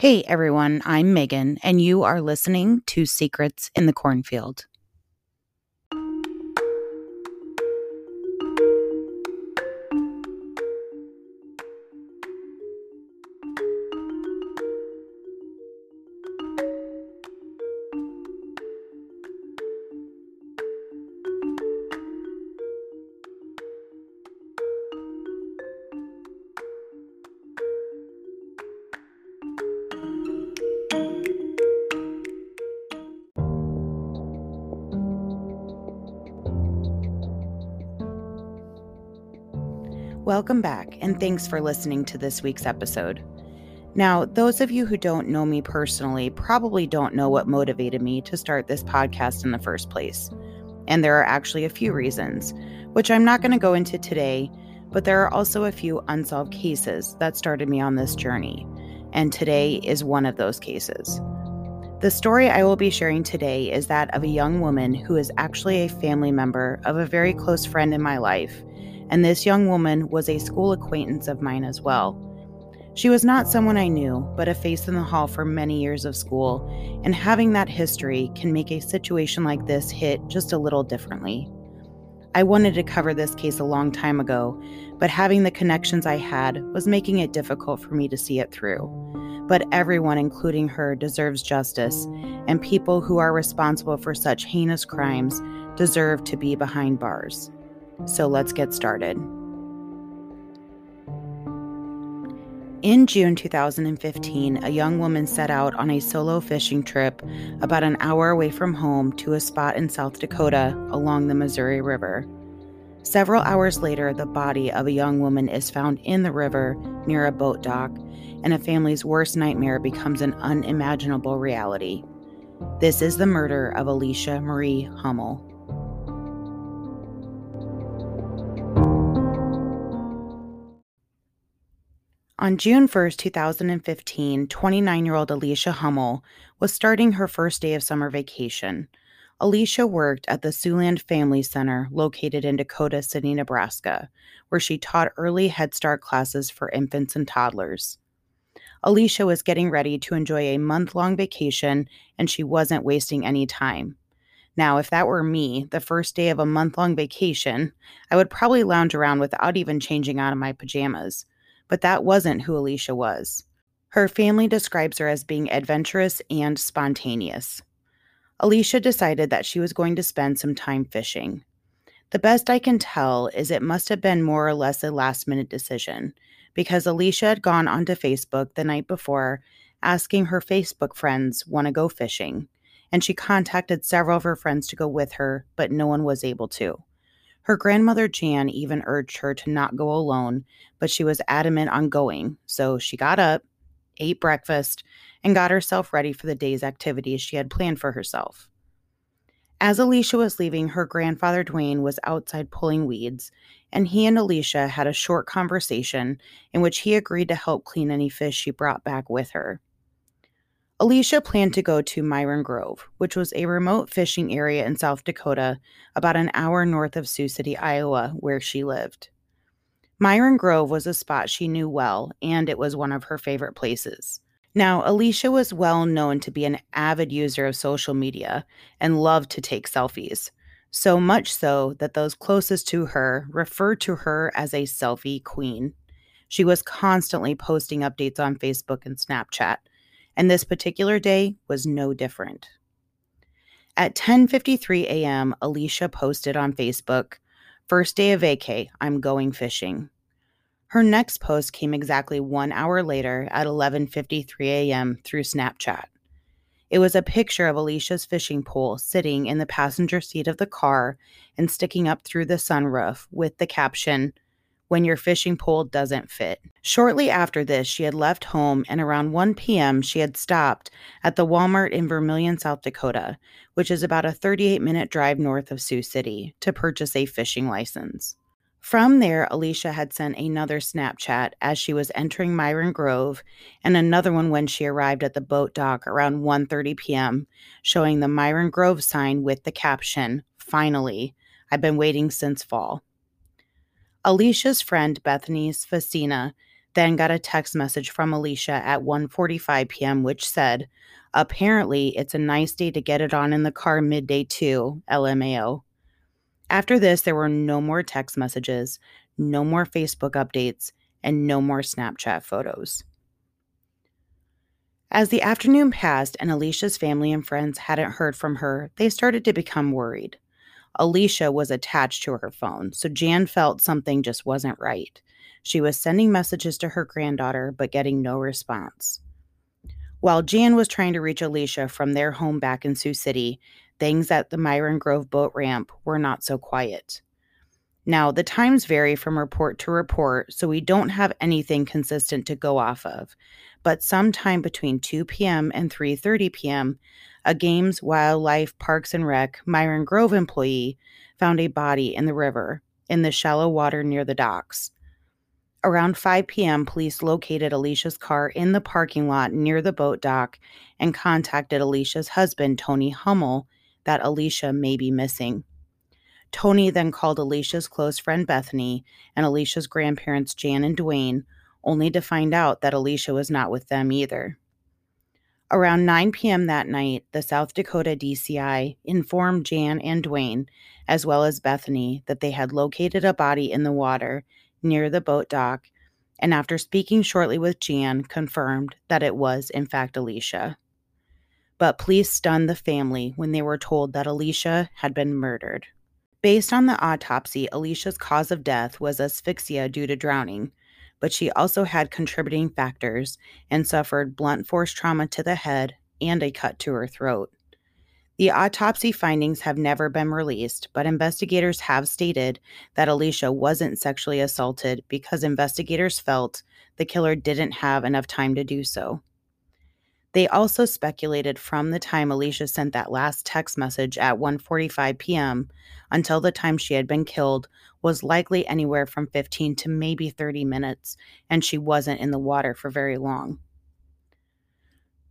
Hey everyone, I'm Megan, and you are listening to Secrets in the Cornfield. Welcome back, and thanks for listening to this week's episode. Now, those of you who don't know me personally probably don't know what motivated me to start this podcast in the first place. And there are actually a few reasons, which I'm not going to go into today, but there are also a few unsolved cases that started me on this journey. And today is one of those cases. The story I will be sharing today is that of a young woman who is actually a family member of a very close friend in my life and this young woman was a school acquaintance of mine as well. She was not someone I knew, but a face in the hall for many years of school, and having that history can make a situation like this hit just a little differently. I wanted to cover this case a long time ago, but having the connections I had was making it difficult for me to see it through. But everyone, including her, deserves justice, and people who are responsible for such heinous crimes deserve to be behind bars. So let's get started. In June 2015, a young woman set out on a solo fishing trip about an hour away from home to a spot in South Dakota along the Missouri River. Several hours later, the body of a young woman is found in the river near a boat dock, and a family's worst nightmare becomes an unimaginable reality. This is the murder of Alicia Marie Hummel. On June 1, 2015, 29 year old Alicia Hummel was starting her first day of summer vacation. Alicia worked at the Siouxland Family Center located in Dakota City, Nebraska, where she taught early Head Start classes for infants and toddlers. Alicia was getting ready to enjoy a month long vacation and she wasn't wasting any time. Now, if that were me, the first day of a month long vacation, I would probably lounge around without even changing out of my pajamas but that wasn't who Alicia was. Her family describes her as being adventurous and spontaneous. Alicia decided that she was going to spend some time fishing. The best I can tell is it must have been more or less a last minute decision because Alicia had gone onto Facebook the night before asking her Facebook friends want to go fishing, and she contacted several of her friends to go with her, but no one was able to. Her grandmother Jan even urged her to not go alone, but she was adamant on going, so she got up, ate breakfast, and got herself ready for the day's activities she had planned for herself. As Alicia was leaving, her grandfather Dwayne was outside pulling weeds, and he and Alicia had a short conversation in which he agreed to help clean any fish she brought back with her. Alicia planned to go to Myron Grove, which was a remote fishing area in South Dakota, about an hour north of Sioux City, Iowa, where she lived. Myron Grove was a spot she knew well, and it was one of her favorite places. Now, Alicia was well known to be an avid user of social media and loved to take selfies, so much so that those closest to her referred to her as a selfie queen. She was constantly posting updates on Facebook and Snapchat and this particular day was no different. At 10:53 a.m., Alicia posted on Facebook, "First day of vacay, I'm going fishing." Her next post came exactly 1 hour later at 11:53 a.m. through Snapchat. It was a picture of Alicia's fishing pole sitting in the passenger seat of the car and sticking up through the sunroof with the caption, when your fishing pole doesn't fit. Shortly after this, she had left home, and around 1 p.m., she had stopped at the Walmart in Vermillion, South Dakota, which is about a 38 minute drive north of Sioux City, to purchase a fishing license. From there, Alicia had sent another Snapchat as she was entering Myron Grove and another one when she arrived at the boat dock around 1:30 p.m., showing the Myron Grove sign with the caption, "Finally, I've been waiting since fall." Alicia's friend Bethany Sfacina then got a text message from Alicia at 1:45 p.m. which said, "Apparently, it's a nice day to get it on in the car midday too, LMAO." After this, there were no more text messages, no more Facebook updates, and no more Snapchat photos. As the afternoon passed and Alicia's family and friends hadn't heard from her, they started to become worried. Alicia was attached to her phone, so Jan felt something just wasn't right. She was sending messages to her granddaughter, but getting no response. While Jan was trying to reach Alicia from their home back in Sioux City, things at the Myron Grove boat ramp were not so quiet. Now, the times vary from report to report, so we don't have anything consistent to go off of. But sometime between 2 p.m. and 3:30 p.m., a Games Wildlife Parks and Rec Myron Grove employee found a body in the river in the shallow water near the docks. Around 5 p.m., police located Alicia's car in the parking lot near the boat dock and contacted Alicia's husband, Tony Hummel, that Alicia may be missing. Tony then called Alicia's close friend Bethany and Alicia's grandparents, Jan and Dwayne, only to find out that Alicia was not with them either. Around 9 p.m. that night, the South Dakota DCI informed Jan and Dwayne, as well as Bethany, that they had located a body in the water near the boat dock, and after speaking shortly with Jan, confirmed that it was, in fact, Alicia. But police stunned the family when they were told that Alicia had been murdered. Based on the autopsy, Alicia's cause of death was asphyxia due to drowning, but she also had contributing factors and suffered blunt force trauma to the head and a cut to her throat. The autopsy findings have never been released, but investigators have stated that Alicia wasn't sexually assaulted because investigators felt the killer didn't have enough time to do so. They also speculated from the time Alicia sent that last text message at 1:45 p.m. until the time she had been killed was likely anywhere from 15 to maybe 30 minutes, and she wasn't in the water for very long.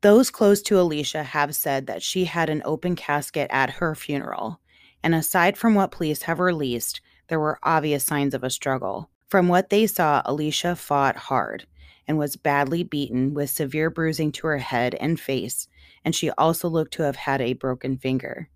Those close to Alicia have said that she had an open casket at her funeral, and aside from what police have released, there were obvious signs of a struggle. From what they saw, Alicia fought hard and was badly beaten with severe bruising to her head and face, and she also looked to have had a broken finger.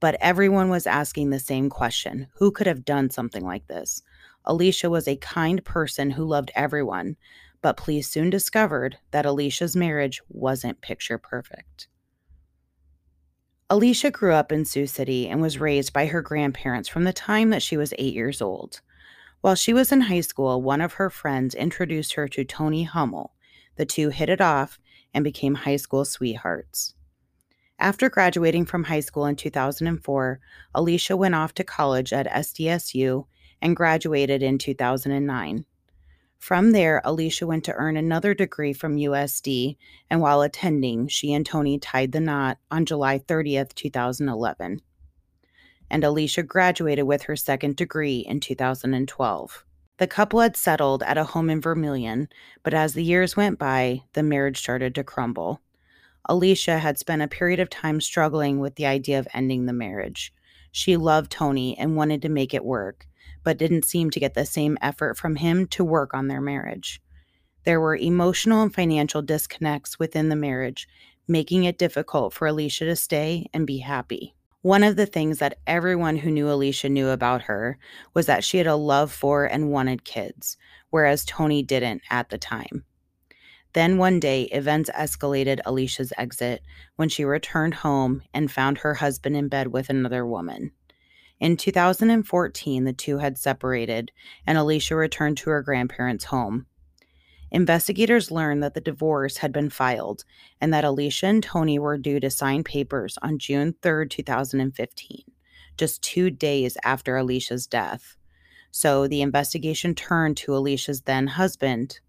But everyone was asking the same question who could have done something like this? Alicia was a kind person who loved everyone, but police soon discovered that Alicia's marriage wasn't picture perfect. Alicia grew up in Sioux City and was raised by her grandparents from the time that she was eight years old. While she was in high school, one of her friends introduced her to Tony Hummel. The two hit it off and became high school sweethearts. After graduating from high school in 2004, Alicia went off to college at SDSU and graduated in 2009. From there, Alicia went to earn another degree from USD, and while attending, she and Tony tied the knot on July 30th, 2011 and Alicia graduated with her second degree in 2012. The couple had settled at a home in Vermillion, but as the years went by, the marriage started to crumble. Alicia had spent a period of time struggling with the idea of ending the marriage. She loved Tony and wanted to make it work, but didn't seem to get the same effort from him to work on their marriage. There were emotional and financial disconnects within the marriage, making it difficult for Alicia to stay and be happy. One of the things that everyone who knew Alicia knew about her was that she had a love for and wanted kids, whereas Tony didn't at the time. Then one day, events escalated Alicia's exit when she returned home and found her husband in bed with another woman. In 2014, the two had separated, and Alicia returned to her grandparents' home. Investigators learned that the divorce had been filed and that Alicia and Tony were due to sign papers on June 3, 2015, just two days after Alicia's death. So the investigation turned to Alicia's then husband.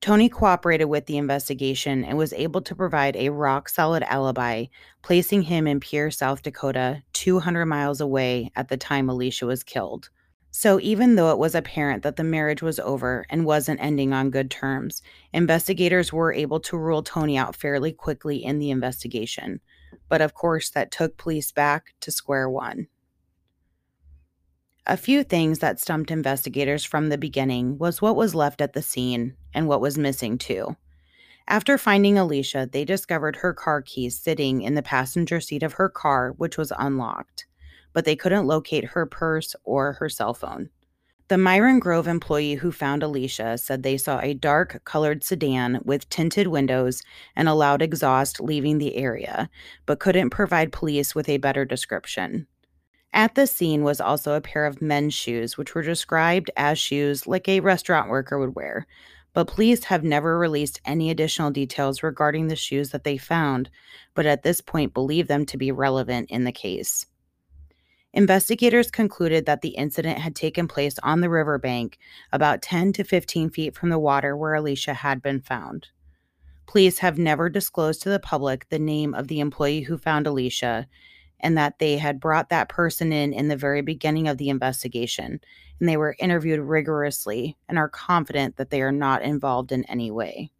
Tony cooperated with the investigation and was able to provide a rock solid alibi, placing him in Pierre, South Dakota, 200 miles away at the time Alicia was killed. So, even though it was apparent that the marriage was over and wasn't ending on good terms, investigators were able to rule Tony out fairly quickly in the investigation. But of course, that took police back to square one. A few things that stumped investigators from the beginning was what was left at the scene and what was missing too. After finding Alicia, they discovered her car keys sitting in the passenger seat of her car, which was unlocked, but they couldn't locate her purse or her cell phone. The Myron Grove employee who found Alicia said they saw a dark colored sedan with tinted windows and a loud exhaust leaving the area, but couldn't provide police with a better description. At the scene was also a pair of men's shoes, which were described as shoes like a restaurant worker would wear, but police have never released any additional details regarding the shoes that they found, but at this point believe them to be relevant in the case. Investigators concluded that the incident had taken place on the riverbank, about 10 to 15 feet from the water where Alicia had been found. Police have never disclosed to the public the name of the employee who found Alicia and that they had brought that person in in the very beginning of the investigation and they were interviewed rigorously and are confident that they are not involved in any way.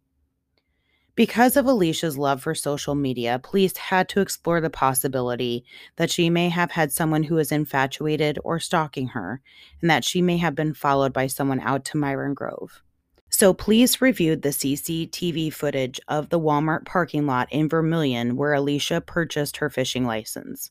Because of Alicia's love for social media, police had to explore the possibility that she may have had someone who was infatuated or stalking her, and that she may have been followed by someone out to Myron Grove. So, police reviewed the CCTV footage of the Walmart parking lot in Vermillion where Alicia purchased her fishing license.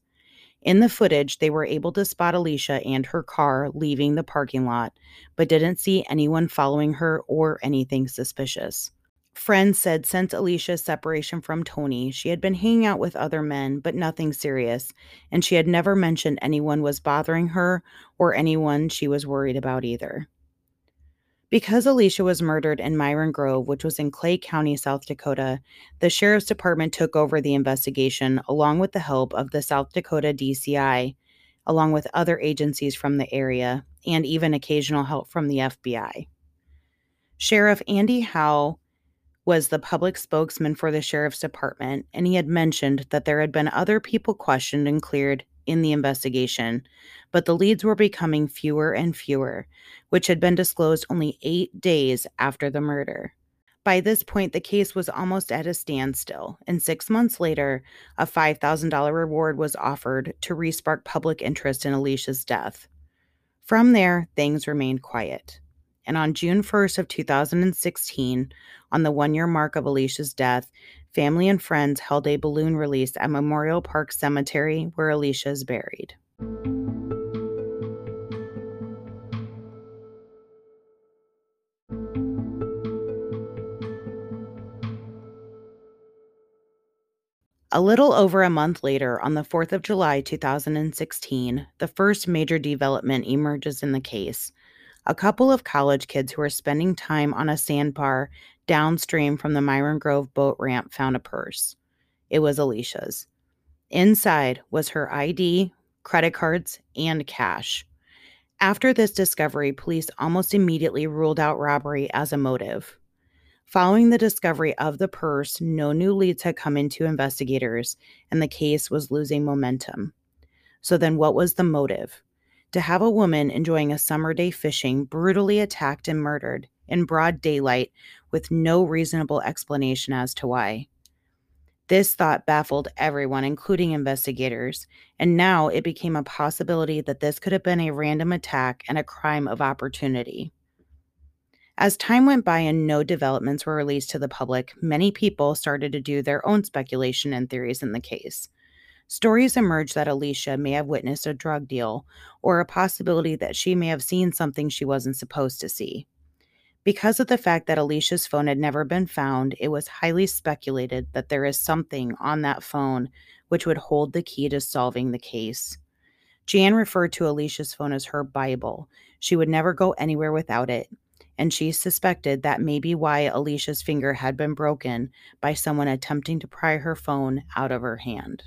In the footage, they were able to spot Alicia and her car leaving the parking lot, but didn't see anyone following her or anything suspicious. Friends said since Alicia's separation from Tony, she had been hanging out with other men, but nothing serious, and she had never mentioned anyone was bothering her or anyone she was worried about either. Because Alicia was murdered in Myron Grove, which was in Clay County, South Dakota, the sheriff's department took over the investigation along with the help of the South Dakota DCI, along with other agencies from the area, and even occasional help from the FBI. Sheriff Andy Howe was the public spokesman for the sheriff's department, and he had mentioned that there had been other people questioned and cleared in the investigation, but the leads were becoming fewer and fewer, which had been disclosed only eight days after the murder. By this point, the case was almost at a standstill, and six months later, a $5,000 reward was offered to respark public interest in Alicia's death. From there, things remained quiet. And on June 1st of 2016, on the one-year mark of Alicia's death, family and friends held a balloon release at Memorial Park Cemetery where Alicia is buried. A little over a month later, on the 4th of July 2016, the first major development emerges in the case. A couple of college kids who were spending time on a sandbar downstream from the Myron Grove boat ramp found a purse. It was Alicia's. Inside was her ID, credit cards, and cash. After this discovery, police almost immediately ruled out robbery as a motive. Following the discovery of the purse, no new leads had come into investigators, and the case was losing momentum. So, then what was the motive? To have a woman enjoying a summer day fishing brutally attacked and murdered in broad daylight with no reasonable explanation as to why. This thought baffled everyone, including investigators, and now it became a possibility that this could have been a random attack and a crime of opportunity. As time went by and no developments were released to the public, many people started to do their own speculation and theories in the case. Stories emerge that Alicia may have witnessed a drug deal, or a possibility that she may have seen something she wasn't supposed to see. Because of the fact that Alicia's phone had never been found, it was highly speculated that there is something on that phone which would hold the key to solving the case. Jan referred to Alicia's phone as her Bible. She would never go anywhere without it, and she suspected that may be why Alicia's finger had been broken by someone attempting to pry her phone out of her hand.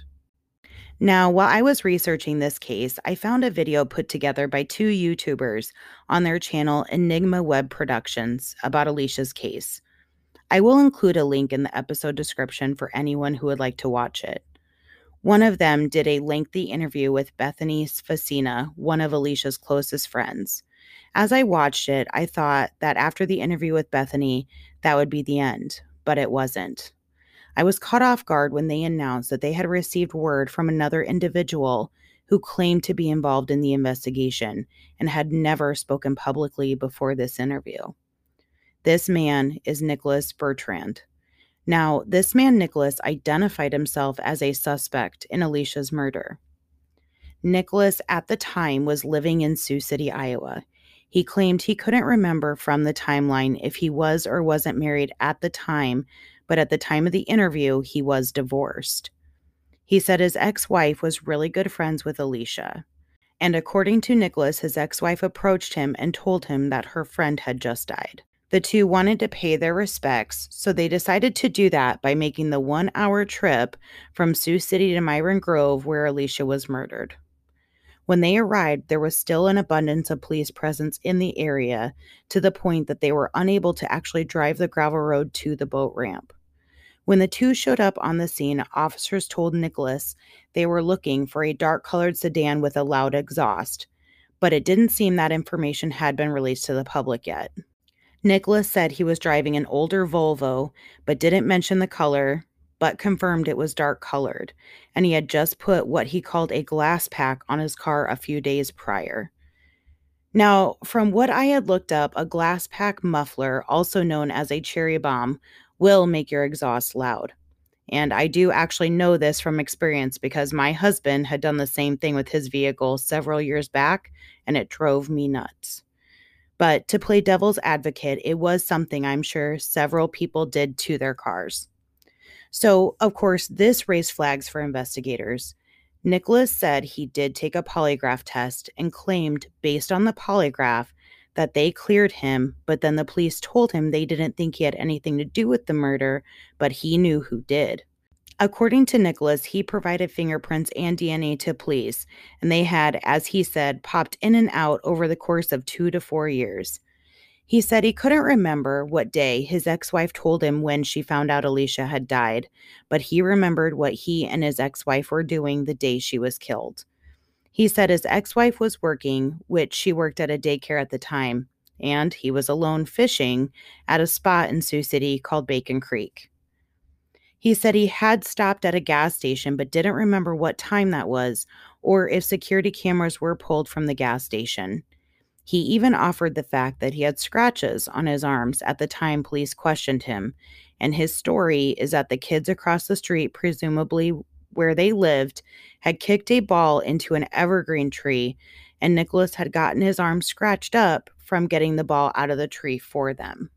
Now, while I was researching this case, I found a video put together by two YouTubers on their channel Enigma Web Productions about Alicia's case. I will include a link in the episode description for anyone who would like to watch it. One of them did a lengthy interview with Bethany Sfacina, one of Alicia's closest friends. As I watched it, I thought that after the interview with Bethany, that would be the end, but it wasn't. I was caught off guard when they announced that they had received word from another individual who claimed to be involved in the investigation and had never spoken publicly before this interview. This man is Nicholas Bertrand. Now, this man, Nicholas, identified himself as a suspect in Alicia's murder. Nicholas, at the time, was living in Sioux City, Iowa. He claimed he couldn't remember from the timeline if he was or wasn't married at the time, but at the time of the interview, he was divorced. He said his ex wife was really good friends with Alicia. And according to Nicholas, his ex wife approached him and told him that her friend had just died. The two wanted to pay their respects, so they decided to do that by making the one hour trip from Sioux City to Myron Grove, where Alicia was murdered. When they arrived, there was still an abundance of police presence in the area to the point that they were unable to actually drive the gravel road to the boat ramp. When the two showed up on the scene, officers told Nicholas they were looking for a dark colored sedan with a loud exhaust, but it didn't seem that information had been released to the public yet. Nicholas said he was driving an older Volvo, but didn't mention the color, but confirmed it was dark colored, and he had just put what he called a glass pack on his car a few days prior. Now, from what I had looked up, a glass pack muffler, also known as a cherry bomb, will make your exhaust loud. And I do actually know this from experience because my husband had done the same thing with his vehicle several years back and it drove me nuts. But to play devil's advocate, it was something I'm sure several people did to their cars. So, of course, this raised flags for investigators. Nicholas said he did take a polygraph test and claimed, based on the polygraph, that they cleared him, but then the police told him they didn't think he had anything to do with the murder, but he knew who did. According to Nicholas, he provided fingerprints and DNA to police, and they had, as he said, popped in and out over the course of two to four years. He said he couldn't remember what day his ex wife told him when she found out Alicia had died, but he remembered what he and his ex wife were doing the day she was killed. He said his ex wife was working, which she worked at a daycare at the time, and he was alone fishing at a spot in Sioux City called Bacon Creek. He said he had stopped at a gas station but didn't remember what time that was or if security cameras were pulled from the gas station. He even offered the fact that he had scratches on his arms at the time police questioned him, and his story is that the kids across the street, presumably where they lived had kicked a ball into an evergreen tree, and Nicholas had gotten his arm scratched up from getting the ball out of the tree for them.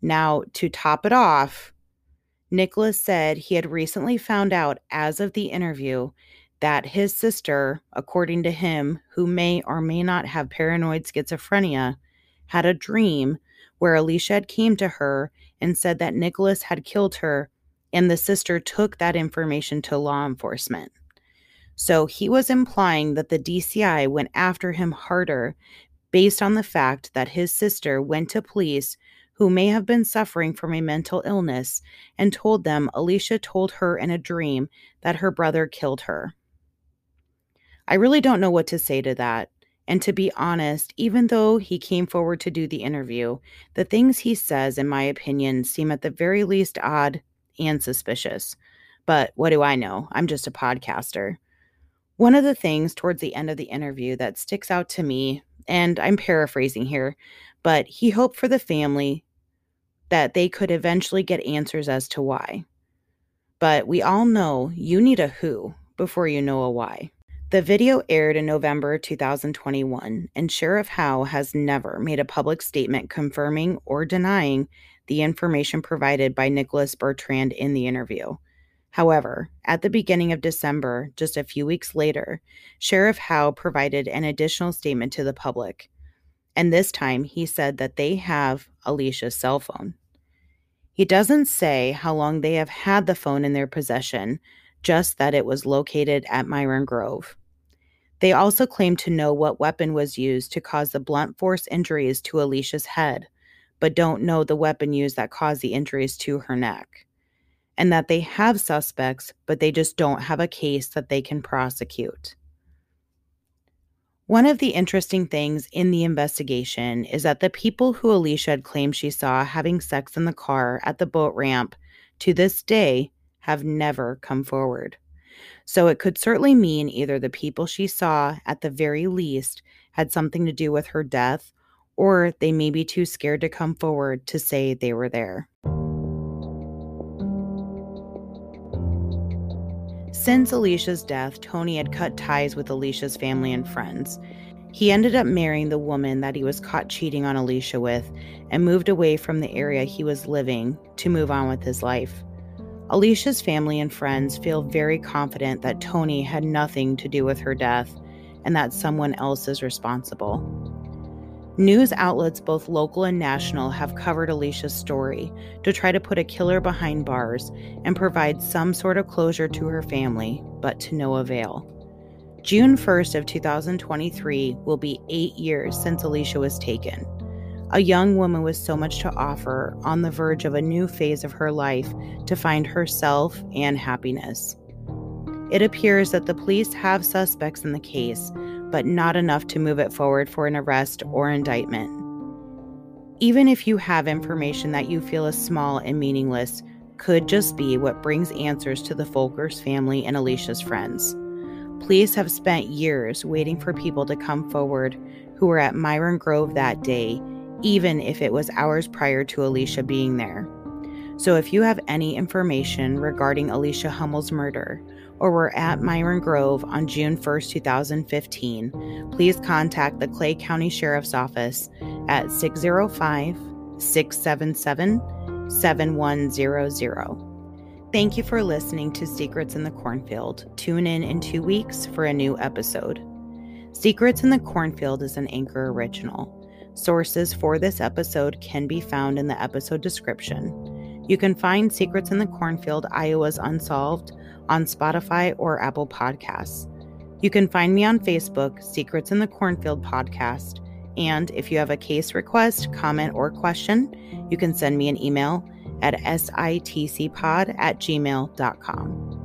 Now, to top it off, Nicholas said he had recently found out as of the interview that his sister, according to him, who may or may not have paranoid schizophrenia, had a dream where Alicia had came to her and said that Nicholas had killed her and the sister took that information to law enforcement. So he was implying that the DCI went after him harder based on the fact that his sister went to police who may have been suffering from a mental illness and told them Alicia told her in a dream that her brother killed her. I really don't know what to say to that. And to be honest, even though he came forward to do the interview, the things he says, in my opinion, seem at the very least odd and suspicious. But what do I know? I'm just a podcaster. One of the things towards the end of the interview that sticks out to me, and I'm paraphrasing here, but he hoped for the family that they could eventually get answers as to why. But we all know you need a who before you know a why. The video aired in November 2021, and Sheriff Howe has never made a public statement confirming or denying the information provided by Nicholas Bertrand in the interview. However, at the beginning of December, just a few weeks later, Sheriff Howe provided an additional statement to the public. And this time he said that they have Alicia's cell phone. He doesn't say how long they have had the phone in their possession, just that it was located at Myron Grove. They also claim to know what weapon was used to cause the blunt force injuries to Alicia's head, but don't know the weapon used that caused the injuries to her neck. And that they have suspects, but they just don't have a case that they can prosecute. One of the interesting things in the investigation is that the people who Alicia had claimed she saw having sex in the car at the boat ramp to this day have never come forward. So it could certainly mean either the people she saw, at the very least, had something to do with her death, or they may be too scared to come forward to say they were there. Since Alicia's death, Tony had cut ties with Alicia's family and friends. He ended up marrying the woman that he was caught cheating on Alicia with and moved away from the area he was living to move on with his life. Alicia's family and friends feel very confident that Tony had nothing to do with her death and that someone else is responsible. News outlets, both local and national, have covered Alicia's story to try to put a killer behind bars and provide some sort of closure to her family, but to no avail. June 1st of 2023 will be 8 years since Alicia was taken. A young woman with so much to offer on the verge of a new phase of her life to find herself and happiness. It appears that the police have suspects in the case, but not enough to move it forward for an arrest or indictment. Even if you have information that you feel is small and meaningless, could just be what brings answers to the Folkers family and Alicia's friends. Police have spent years waiting for people to come forward who were at Myron Grove that day, even if it was hours prior to Alicia being there. So if you have any information regarding Alicia Hummel's murder or were at Myron Grove on June 1st, 2015, please contact the Clay County Sheriff's Office at 605 677 7100. Thank you for listening to Secrets in the Cornfield. Tune in in two weeks for a new episode. Secrets in the Cornfield is an Anchor original. Sources for this episode can be found in the episode description. You can find Secrets in the Cornfield, Iowa's Unsolved on Spotify or Apple Podcasts. You can find me on Facebook, Secrets in the Cornfield Podcast. And if you have a case request, comment, or question, you can send me an email at sitcpod at gmail.com.